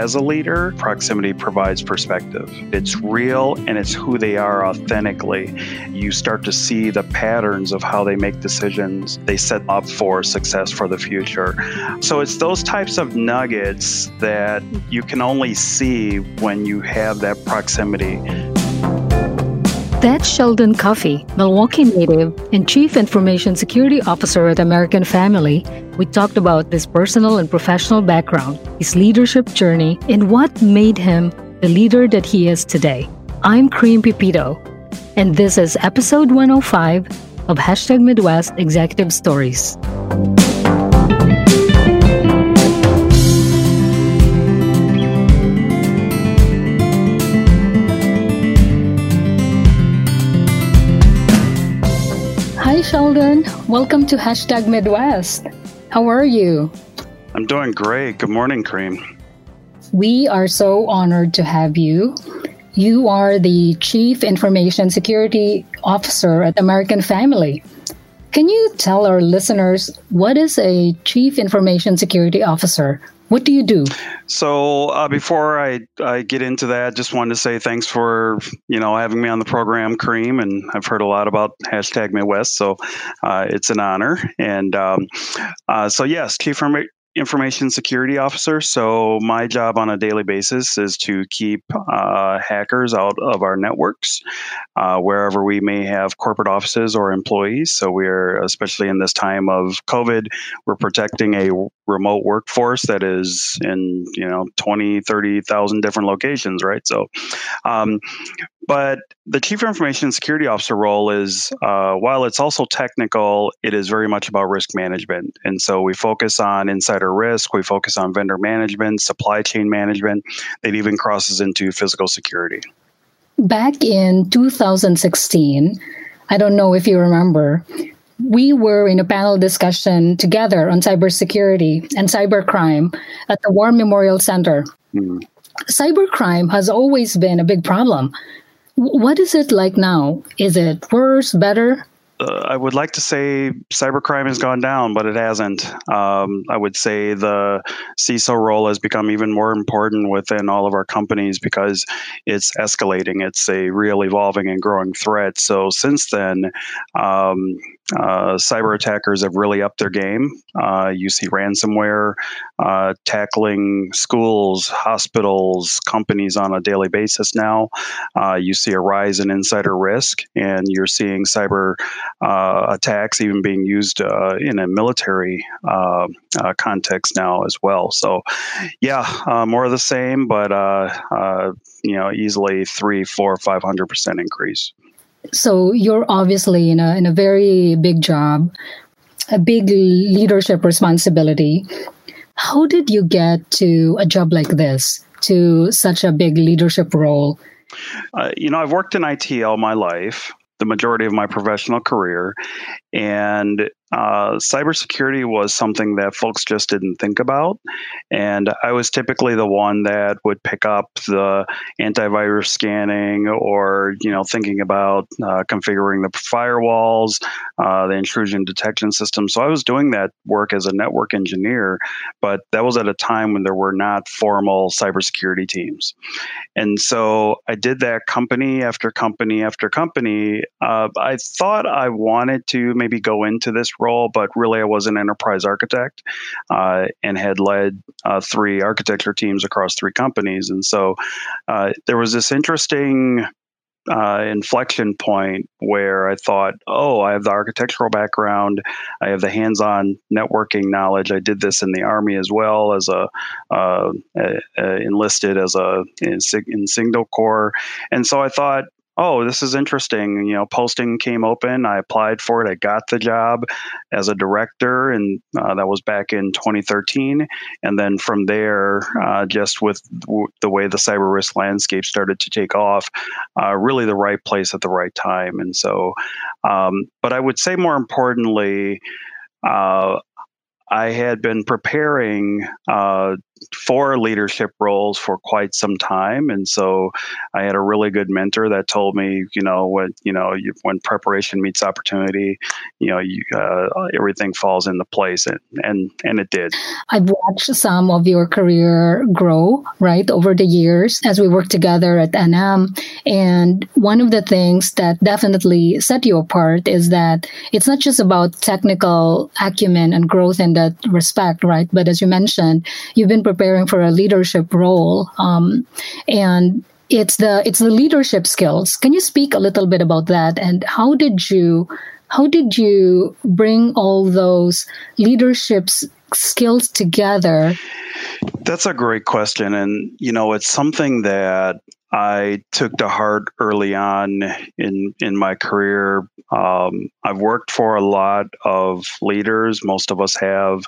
as a leader, proximity provides perspective. It's real and it's who they are authentically. You start to see the patterns of how they make decisions. They set up for success for the future. So it's those types of nuggets that you can only see when you have that proximity. That's Sheldon Cuffie, Milwaukee native and Chief Information Security Officer at American Family. We talked about his personal and professional background, his leadership journey, and what made him the leader that he is today. I'm Cream Pepito, and this is episode 105 of Hashtag Midwest Executive Stories. Hi, Sheldon. Welcome to Hashtag Midwest. How are you? I'm doing great. Good morning, Cream. We are so honored to have you. You are the Chief Information Security Officer at American Family. Can you tell our listeners what is a Chief Information Security Officer? What do you do? So uh, before I, I get into that, just wanted to say thanks for you know having me on the program, Cream, and I've heard a lot about hashtag Midwest, so uh, it's an honor. And um, uh, so yes, Chief information security officer. So my job on a daily basis is to keep uh, hackers out of our networks uh, wherever we may have corporate offices or employees. So we're especially in this time of COVID, we're protecting a remote workforce that is in you know 20 30,000 different locations right so um, but the chief information security officer role is, uh, while it's also technical, it is very much about risk management. And so we focus on insider risk, we focus on vendor management, supply chain management. It even crosses into physical security. Back in 2016, I don't know if you remember, we were in a panel discussion together on cybersecurity and cybercrime at the War Memorial Center. Mm. Cybercrime has always been a big problem what is it like now? Is it worse, better? Uh, I would like to say cybercrime has gone down, but it hasn't. Um, I would say the CISO role has become even more important within all of our companies because it's escalating. It's a real evolving and growing threat. So since then, um, uh, cyber attackers have really upped their game. Uh, you see ransomware uh, tackling schools, hospitals, companies on a daily basis now. Uh, you see a rise in insider risk, and you're seeing cyber uh, attacks even being used uh, in a military context now as well. So, yeah, more of the same, but you know, easily three, four, five hundred percent increase. So you're obviously in a in a very big job, a big leadership responsibility. How did you get to a job like this, to such a big leadership role? Uh, you know, I've worked in IT all my life, the majority of my professional career, and uh, cybersecurity was something that folks just didn't think about. And I was typically the one that would pick up the antivirus scanning or, you know, thinking about uh, configuring the firewalls, uh, the intrusion detection system. So I was doing that work as a network engineer, but that was at a time when there were not formal cybersecurity teams. And so I did that company after company after company. Uh, I thought I wanted to maybe go into this role, but really I was an enterprise architect uh, and had led uh, three architecture teams across three companies. And so uh, there was this interesting uh, inflection point where I thought, oh, I have the architectural background, I have the hands-on networking knowledge. I did this in the army as well as a, uh, enlisted as a in, in Signal Corps, and so I thought, oh, this is interesting. You know, posting came open. I applied for it. I got the job as a director, and uh, that was back in 2013. And then from there, uh, just with w- the way the cyber risk landscape started to take off, uh, really the right place at the right time. And so, um, but I would say more importantly, uh, I had been preparing uh, for leadership roles for quite some time, and so I had a really good mentor that told me, you know, when you know you, when preparation meets opportunity, you know, you, uh, everything falls into place, and and and it did. I've watched some of your career grow right over the years as we worked together at NM, and one of the things that definitely set you apart is that it's not just about technical acumen and growth in that respect, right? But as you mentioned, you've been preparing for a leadership role, um, and it's the it's the leadership skills. Can you speak a little bit about that? And how did you how did you bring all those leadership skills together? That's a great question, and you know it's something that I took to heart early on in in my career. Um, I've worked for a lot of leaders. Most of us have,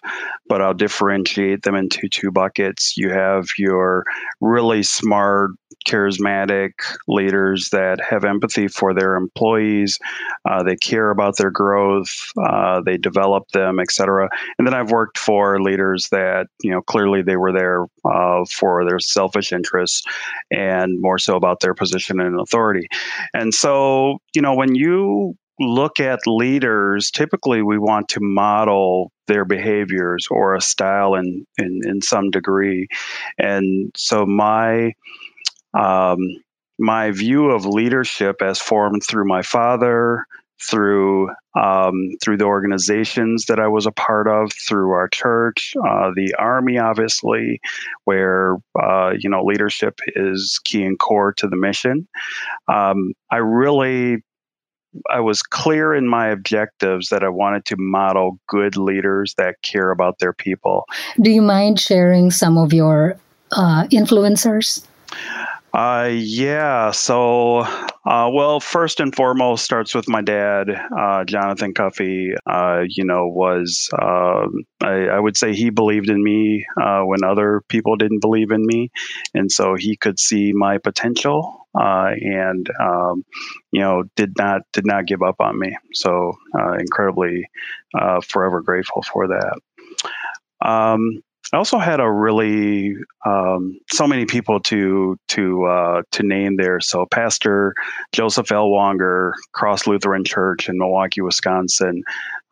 but I'll differentiate them into two buckets. You have your really smart charismatic leaders that have empathy for their employees. Uh, they care about their growth. Uh, they develop them, etc. And then I've worked for leaders that you know clearly they were there uh, for their selfish interests and more so about their position and authority. And so you know when you look at leaders, typically we want to model their behaviors or a style in, in, in some degree. And so my um, my view of leadership as formed through my father, through um, through the organizations that I was a part of, through our church, uh, the army, obviously, where uh, you know leadership is key and core to the mission. Um, I really I was clear in my objectives that I wanted to model good leaders that care about their people. Do you mind sharing some of your uh, influencers? Uh, yeah. So, uh, well, first and foremost, starts with my dad, uh, Jonathan Cuffie. Uh, you know, was um, I, I, would say he believed in me uh, when other people didn't believe in me, and so he could see my potential. Uh, and um, you know, did not did not give up on me. So incredibly, forever grateful for that. Um, I also had a really um, so many people to to uh, to name there. So Pastor Joseph Ellwanger, Cross Lutheran Church in Milwaukee, Wisconsin.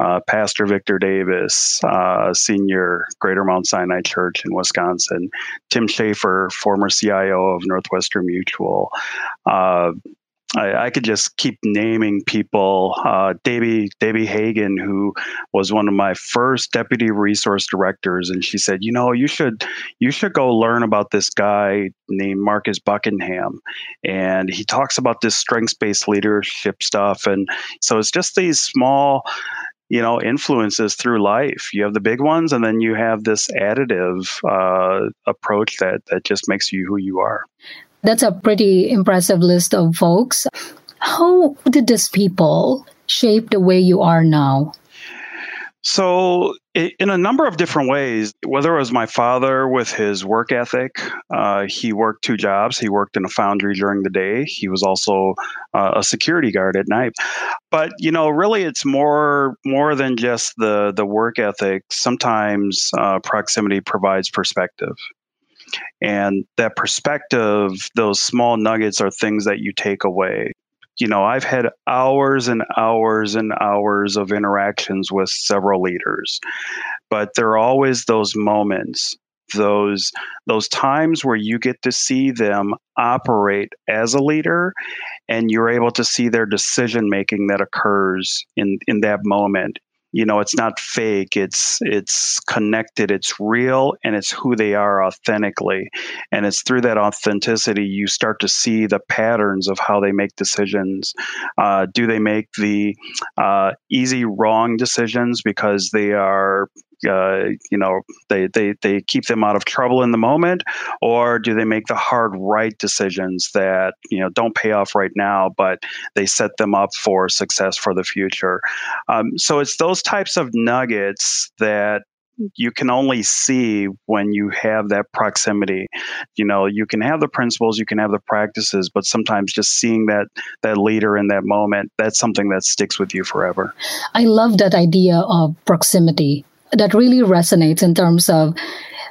Uh, Pastor Victor Davis, uh, senior Greater Mount Sinai Church in Wisconsin. Tim Schaefer, former CIO of Northwestern Mutual. I, I, could just keep naming people. Uh, Davy Davy Hagen, who was one of my first deputy resource directors, and she said, "You know, you should you should go learn about this guy named Marcus Buckingham, and he talks about this strengths based leadership stuff, and so it's just these small." you know influences through life you have the big ones and then you have this additive uh, approach that that just makes you who you are that's a pretty impressive list of folks. How did these people shape the way you are now? So, in a number of different ways, whether it was my father with his work ethic, uh, he worked two jobs. He worked in a foundry during the day. He was also uh, a security guard at night. But you know, really, it's more more than just the the work ethic. Sometimes uh, proximity provides perspective. And that perspective, those small nuggets are things that you take away. You know, I've had hours and hours and hours of interactions with several leaders, but there are always those moments those those times where you get to see them operate as a leader and you're able to see their decision making that occurs in in that moment you know it's not fake it's it's connected it's real and it's who they are authentically. And it's through that authenticity you start to see the patterns of how they make decisions. Uh, do they make the uh, easy wrong decisions because they are uh, you know they, they they keep them out of trouble in the moment or do they make the hard right decisions that you know don't pay off right now but they set them up for success for the future? Um, so it's those types of nuggets that you can only see when you have that proximity. You know you can have the principles you can have the practices but sometimes just seeing that that leader in that moment that's something that sticks with you forever. I love that idea of proximity that really resonates in terms of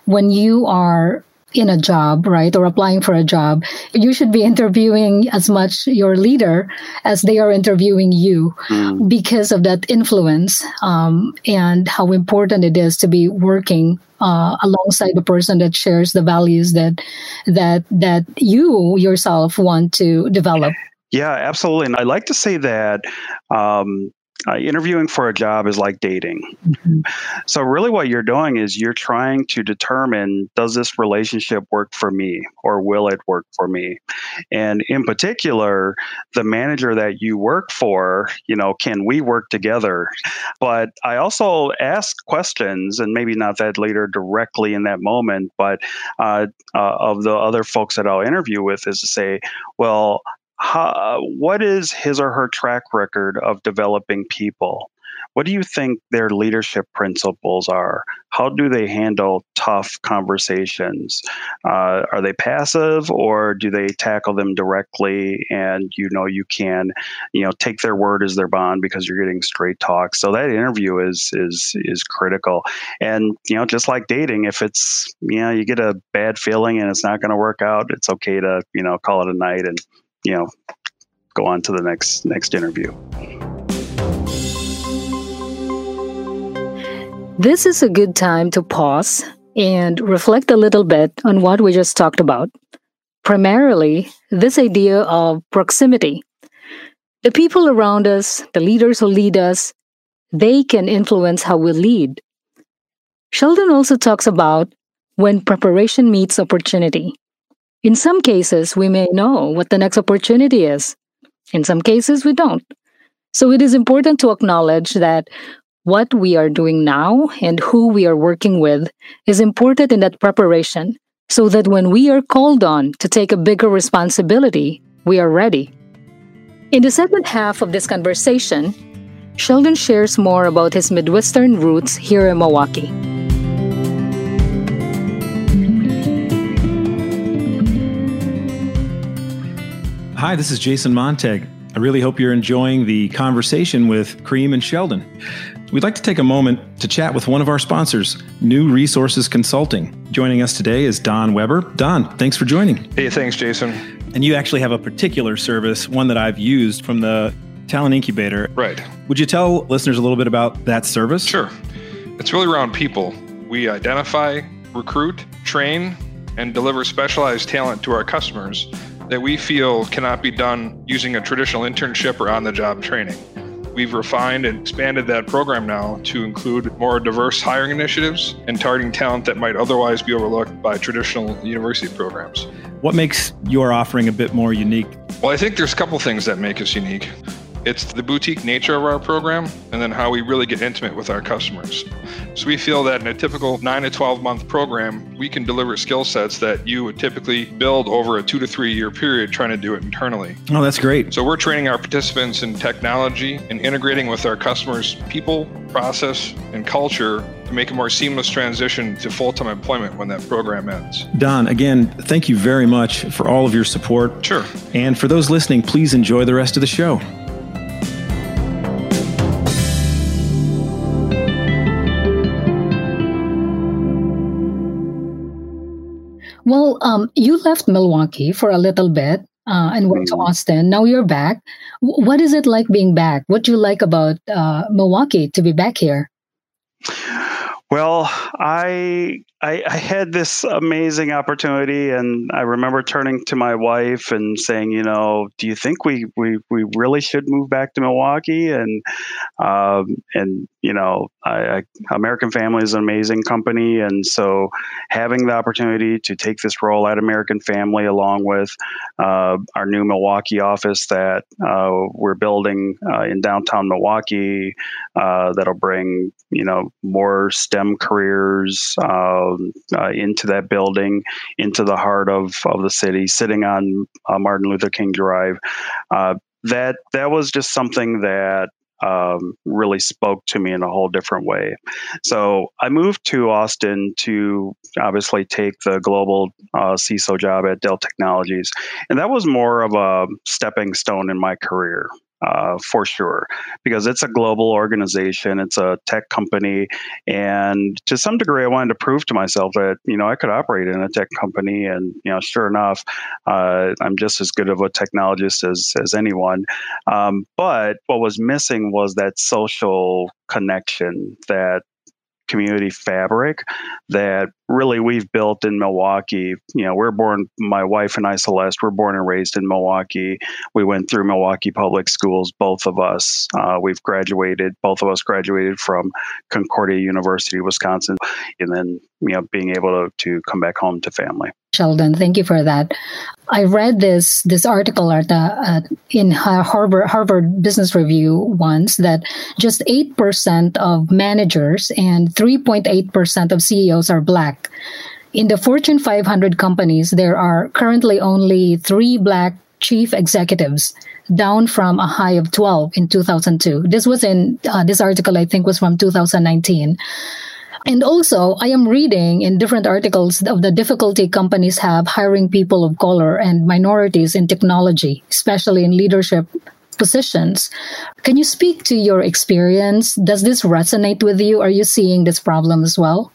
when you are in a job, right, or applying for a job, you should be interviewing as much your leader as they are interviewing you mm. because of that influence um, and how important it is to be working uh, alongside the person that shares the values that that that you yourself want to develop. Yeah, absolutely. And I like to say that um, uh, interviewing for a job is like dating. Mm-hmm. So, really, what you're doing is you're trying to determine does this relationship work for me or will it work for me? And in particular, the manager that you work for, you know, can we work together? But I also ask questions, and maybe not that leader directly in that moment, but uh, uh, of the other folks that I'll interview with is to say, well, how, what is his or her track record of developing people? What do you think their leadership principles are? How do they handle tough conversations? Uh, are they passive or do they tackle them directly? And you know you can, you know, take their word as their bond because you're getting straight talk. So that interview is is is critical. And you know, just like dating, if it's you know you get a bad feeling and it's not going to work out, it's okay to you know call it a night and you know, go on to the next next interview. This is a good time to pause and reflect a little bit on what we just talked about. Primarily, this idea of proximity. The people around us, the leaders who lead us, they can influence how we lead. Sheldon also talks about when preparation meets opportunity. In some cases, we may know what the next opportunity is. In some cases, we don't. So it is important to acknowledge that what we are doing now and who we are working with is important in that preparation so that when we are called on to take a bigger responsibility, we are ready. In the second half of this conversation, Sheldon shares more about his Midwestern roots here in Milwaukee. Hi, this is Jason Montag. I really hope you're enjoying the conversation with Cream and Sheldon. We'd like to take a moment to chat with one of our sponsors, New Resources Consulting. Joining us today is Don Weber. Don, thanks for joining. Hey, thanks, Jason. And you actually have a particular service, one that I've used from the Talent Incubator. Right. Would you tell listeners a little bit about that service? Sure. It's really around people. We identify, recruit, train, and deliver specialized talent to our customers that we feel cannot be done using a traditional internship or on the job training. We've refined and expanded that program now to include more diverse hiring initiatives and targeting talent that might otherwise be overlooked by traditional university programs. What makes your offering a bit more unique? Well, I think there's a couple things that make us unique. It's the boutique nature of our program and then how we really get intimate with our customers. So we feel that in a typical 9 to 12 month program, we can deliver skill sets that you would typically build over a 2 to 3 year period trying to do it internally. Oh, that's great. So we're training our participants in technology and integrating with our customers' people, process, and culture to make a more seamless transition to full-time employment when that program ends. Don, again, thank you very much for all of your support. Sure. And for those listening, please enjoy the rest of the show. Well, um, you left Milwaukee for a little bit uh, and went to mm-hmm. Austin. Now you're back. what is it like being back? What do you like about uh, Milwaukee to be back here? Well, I, I, I had this amazing opportunity, and I remember turning to my wife and saying, you know, do you think we we, we really should move back to Milwaukee? And um, and you know, I, I, American Family is an amazing company, and so having the opportunity to take this role at American Family, along with uh, our new Milwaukee office that uh, we're building uh, in downtown Milwaukee, uh, that'll bring you know more STEM careers um, uh, into that building, into the heart of of the city, sitting on uh, Martin Luther King Drive. that that was just something that um, really spoke to me in a whole different way. So I moved to Austin to obviously take the global uh, CISO job at Dell Technologies, and that was more of a stepping stone in my career. Uh, for sure because it's a global organization it's a tech company and to some degree i wanted to prove to myself that you know i could operate in a tech company and you know sure enough uh, i'm just as good of a technologist as, as anyone. Um, but what was missing was that social connection that community fabric that really we've built in Milwaukee. You know, we're born, my wife and I, Celeste, we're born and raised in Milwaukee. We went through Milwaukee public schools, both of us. Uh, we've graduated, both of us graduated from Concordia University, Wisconsin, and then, you know, being able to, to come back home to family. Sheldon, thank you for that. I read this this article at the, uh, in Harvard Harvard Business Review once that just eight percent of managers and three point eight percent of CEOs are black. In the Fortune 500 companies, there are currently only three black chief executives, down from a high of 12 in 2002. This was in uh, this article, I think, was from 2019. And also, I am reading in different articles of the difficulty companies have hiring people of color and minorities in technology, especially in leadership positions. Can you speak to your experience? Does this resonate with you? Are you seeing this problem as well?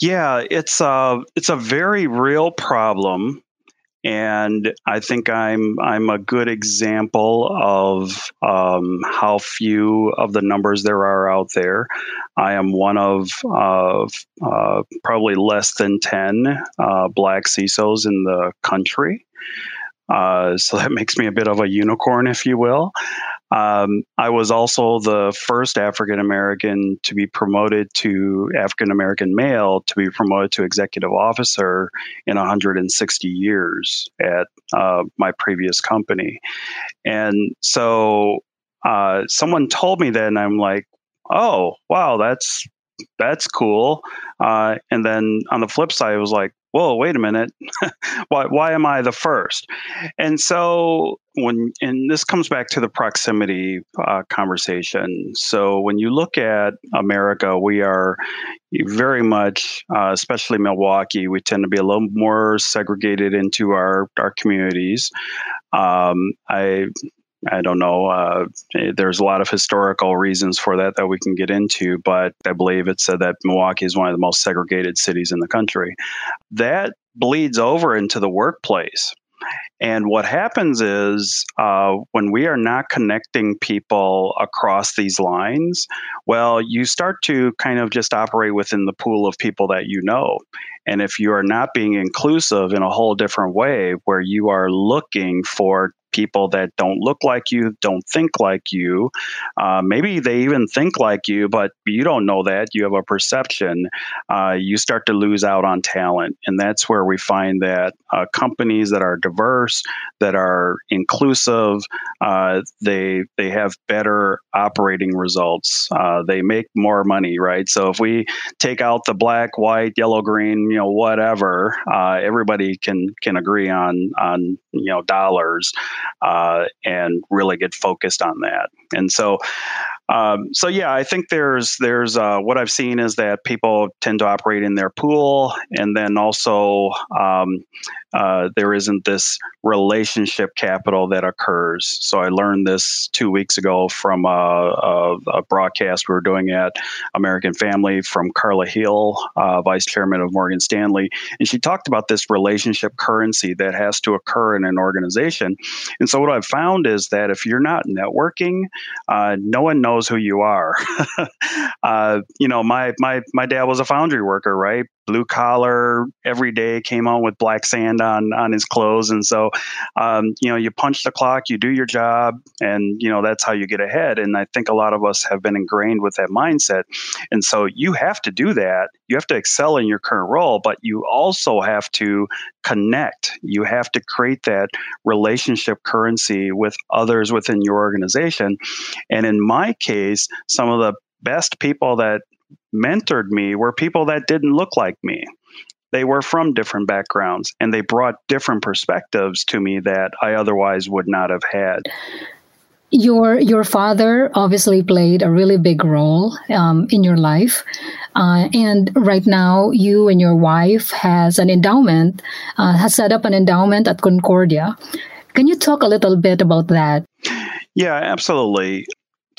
Yeah, it's a it's a very real problem and I think I'm I'm a good example of um, how few of the numbers there are out there. I am one of of uh, probably less than ten uh, black CISOs in the country. Uh, so that makes me a bit of a unicorn, if you will. Um, I was also the first African American to be promoted to African American male to be promoted to executive officer in 160 years at uh, my previous company. And so uh, someone told me that, and I'm like, oh, wow, that's that's cool. Uh, and then on the flip side, it was like, whoa, wait a minute, why, why am I the first? And so when, and this comes back to the proximity uh, conversation. So when you look at America, we are very much, uh, especially Milwaukee, we tend to be a little more segregated into our, our communities. Um, I I don't know. Uh, there's a lot of historical reasons for that that we can get into, but I believe it said that Milwaukee is one of the most segregated cities in the country. That bleeds over into the workplace. And what happens is uh, when we are not connecting people across these lines, well, you start to kind of just operate within the pool of people that you know. And if you are not being inclusive in a whole different way, where you are looking for people that don't look like you, don't think like you. Uh, maybe they even think like you, but you don't know that. You have a perception. Uh, you start to lose out on talent. And that's where we find that uh, companies that are diverse, that are inclusive, uh, they, they have better operating results. Uh, they make more money, right? So if we take out the black, white, yellow, green, you know, whatever, uh, everybody can, can agree on, on, you know, dollars uh, and really get focused on that. And so, um, so yeah, I think there's there's uh, what I've seen is that people tend to operate in their pool, and then also um, uh, there isn't this relationship capital that occurs. So I learned this two weeks ago from a, a, a broadcast we were doing at American Family from Carla Harris, uh, vice chairman of Morgan Stanley, and she talked about this relationship currency that has to occur in an organization. And so what I've found is that if you're not networking, uh, no one knows who you are. uh, you know, my my my dad was a foundry worker, right? Blue collar, every day came on with black sand on on his clothes, and so um, you know, you punch the clock, you do your job, and you know that's how you get ahead. And I think a lot of us have been ingrained with that mindset, and so you have to do that. You have to excel in your current role, but you also have to connect. You have to create that relationship currency with others within your organization. And in my case, some of the best people that mentored me were people that didn't look like me. They were from different backgrounds and they brought different perspectives to me that I otherwise would not have had. Your your father obviously played a really big role um, in your life, uh, and right now you and your wife has an endowment, uh, has set up an endowment at Concordia. Can you talk a little bit about that? Yeah, absolutely.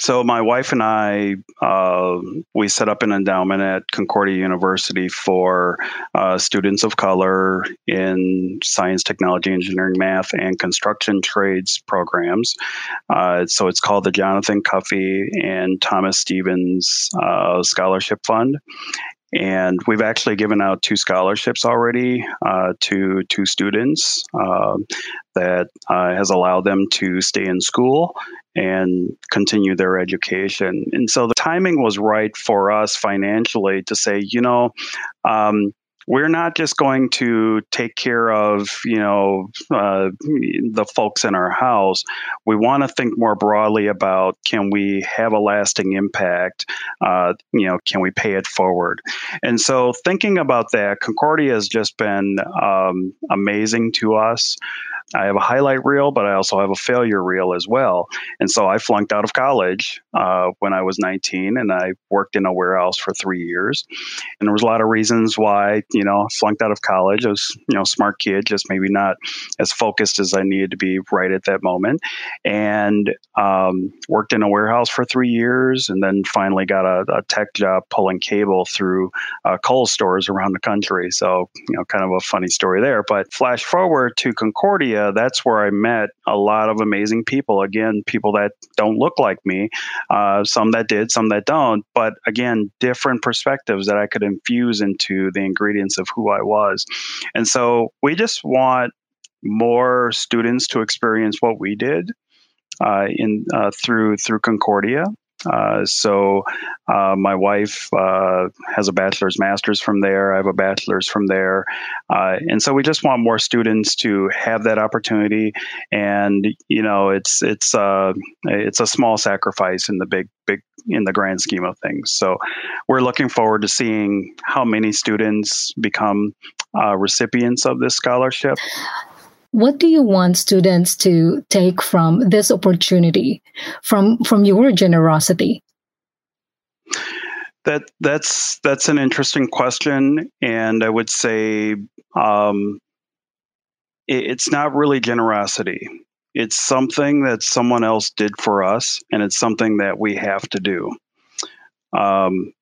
So my wife and I, uh, we set up an endowment at Concordia University for uh, students of color in science, technology, engineering, math, and construction trades programs. Uh, so it's called the Jonathan Cuffie and Thomas Stevens uh, Scholarship Fund, and we've actually given out two scholarships already uh, to two students uh, that uh, has allowed them to stay in school and continue their education. And so the timing was right for us financially to say, you know, um, we're not just going to take care of you know uh, the folks in our house we want to think more broadly about can we have a lasting impact uh, you know can we pay it forward and so thinking about that concordia has just been um, amazing to us I have a highlight reel, but I also have a failure reel as well. And so I flunked out of college uh, when I was 19, and I worked in a warehouse for three years. And there was a lot of reasons why, you know, flunked out of college. I was, you know, smart kid, just maybe not as focused as I needed to be right at that moment. And um, worked in a warehouse for three years, and then finally got a, a tech job pulling cable through uh, Kohl's stores around the country. So, you know, kind of a funny story there. But flash forward to Concordia that's where I met a lot of amazing people. Again, people that don't look like me, uh, some that did, some that don't. But again, different perspectives that I could infuse into the ingredients of who I was. And so we just want more students to experience what we did uh, in uh, through through Concordia. Uh, so uh, my wife uh, has a bachelor's, master's from there. I have a bachelor's from there, uh, and so we just want more students to have that opportunity. And you know, it's it's uh, it's a small sacrifice in the big big in the grand scheme of things. So we're looking forward to seeing how many students become recipients of this scholarship. What do you want students to take from this opportunity, from from your generosity? That that's that's an interesting question, and I would say um, it, it's not really generosity. It's something that someone else did for us, and it's something that we have to do. Um,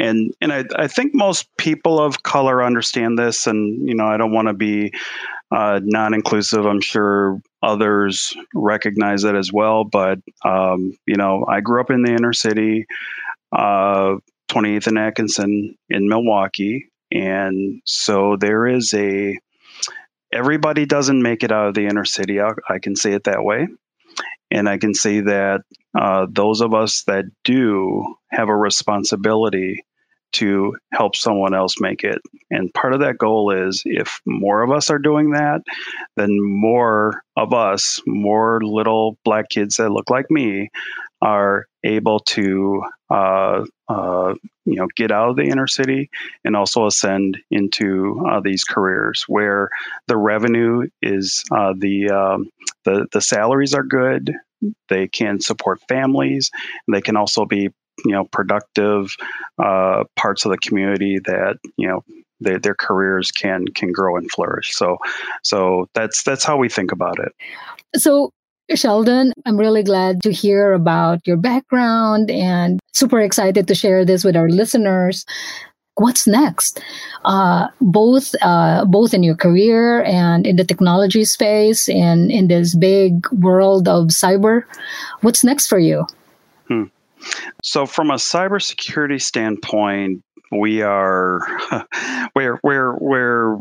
and and I, I think most people of color understand this, and you know I don't want to be uh, non-inclusive. I'm sure others recognize that as well. But um, you know, I grew up in the inner city, uh, 28th and Atkinson in Milwaukee, and so there is a. Everybody doesn't make it out of the inner city. I, I can say it that way, and I can say that uh, those of us that do have a responsibility to help someone else make it. And part of that goal is if more of us are doing that, then more of us, more little black kids that look like me, are able to uh, uh, you know get out of the inner city and also ascend into uh, these careers where the revenue is uh, the um, the the salaries are good they can support families they can also be you know productive uh, parts of the community that you know they, their careers can can grow and flourish. So so that's that's how we think about it. So Sheldon, I'm really glad to hear about your background and super excited to share this with our listeners. What's next? Uh, both uh, both in your career and in the technology space and in this big world of cyber. What's next for you? Hmm. So, from a cybersecurity standpoint, we are we're we're we're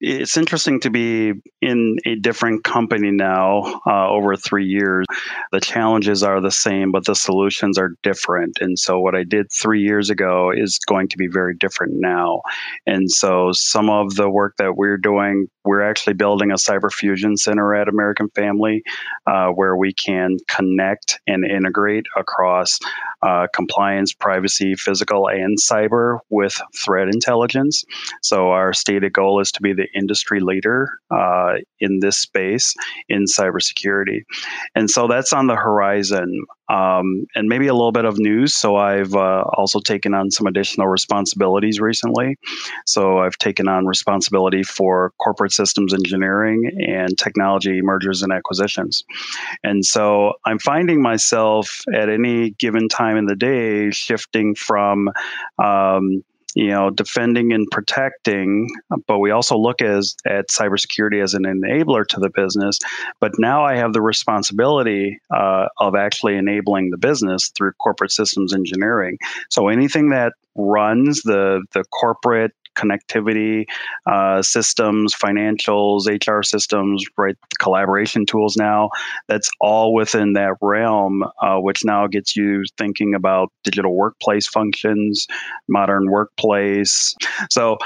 it's interesting to be in a different company now uh, over three years. The challenges are the same, but the solutions are different. And so, what I did three years ago is going to be very different now. And so, some of the work that we're doing, we're actually building a cyber fusion center at American Family uh, where we can connect and integrate across uh, compliance, privacy, physical, and cyber with threat intelligence. So, our stated goal is to be the industry leader uh, in this space in cybersecurity. And so that's on the horizon. Um, and maybe a little bit of news. So I've uh, also taken on some additional responsibilities recently. So I've taken on responsibility for corporate systems engineering and technology mergers and acquisitions. And so I'm finding myself at any given time in the day shifting from um, you know, defending and protecting, but we also look as at cybersecurity as an enabler to the business. But now I have the responsibility uh, of actually enabling the business through corporate systems engineering. So anything that runs the the corporate connectivity uh, systems, financials, HR systems, right? Collaboration tools now. That's all within that realm, uh, which now gets you thinking about digital workplace functions, modern workplace. So.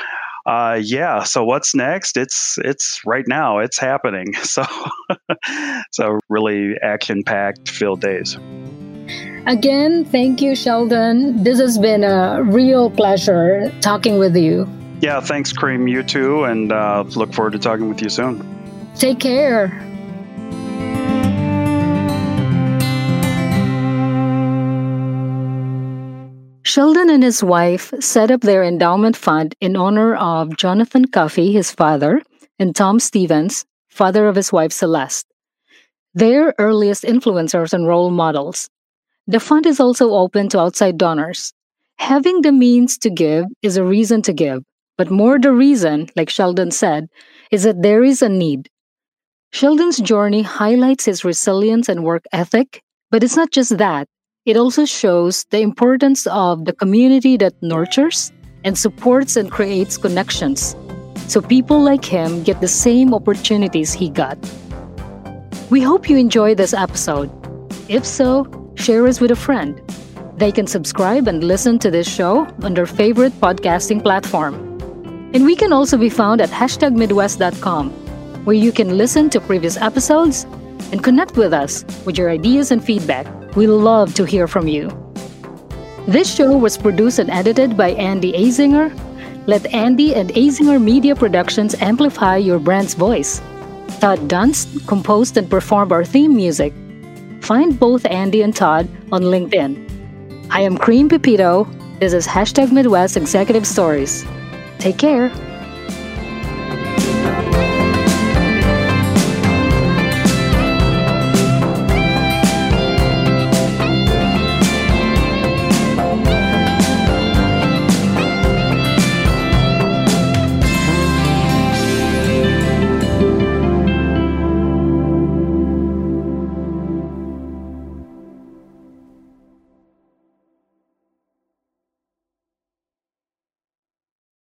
Uh, yeah. So what's next? It's it's right now. It's happening. So so really action packed, filled days. Again, thank you, Sheldon. This has been a real pleasure talking with you. Yeah, thanks, Cream. You too, and uh, look forward to talking with you soon. Take care. Sheldon and his wife set up their endowment fund in honor of Jonathan Cuffie, his father, and Tom Stevens, father of his wife Celeste. Their earliest influencers and role models. The fund is also open to outside donors. Having the means to give is a reason to give. But more the reason, like Sheldon said, is that there is a need. Sheldon's journey highlights his resilience and work ethic, but it's not just that. It also shows the importance of the community that nurtures and supports and creates connections so people like him get the same opportunities he got. We hope you enjoy this episode. If so, share us with a friend. They can subscribe and listen to this show on their favorite podcasting platform. And we can also be found at hashtagmidwest.com, where you can listen to previous episodes and connect with us with your ideas and feedback. We love to hear from you. This show was produced and edited by Andy Azinger. Let Andy and Azinger Media Productions amplify your brand's voice. Todd Dunst composed and performed our theme music. Find both Andy and Todd on LinkedIn. I am Cream Pepito. This is Hashtag Midwest Executive Stories. Take care.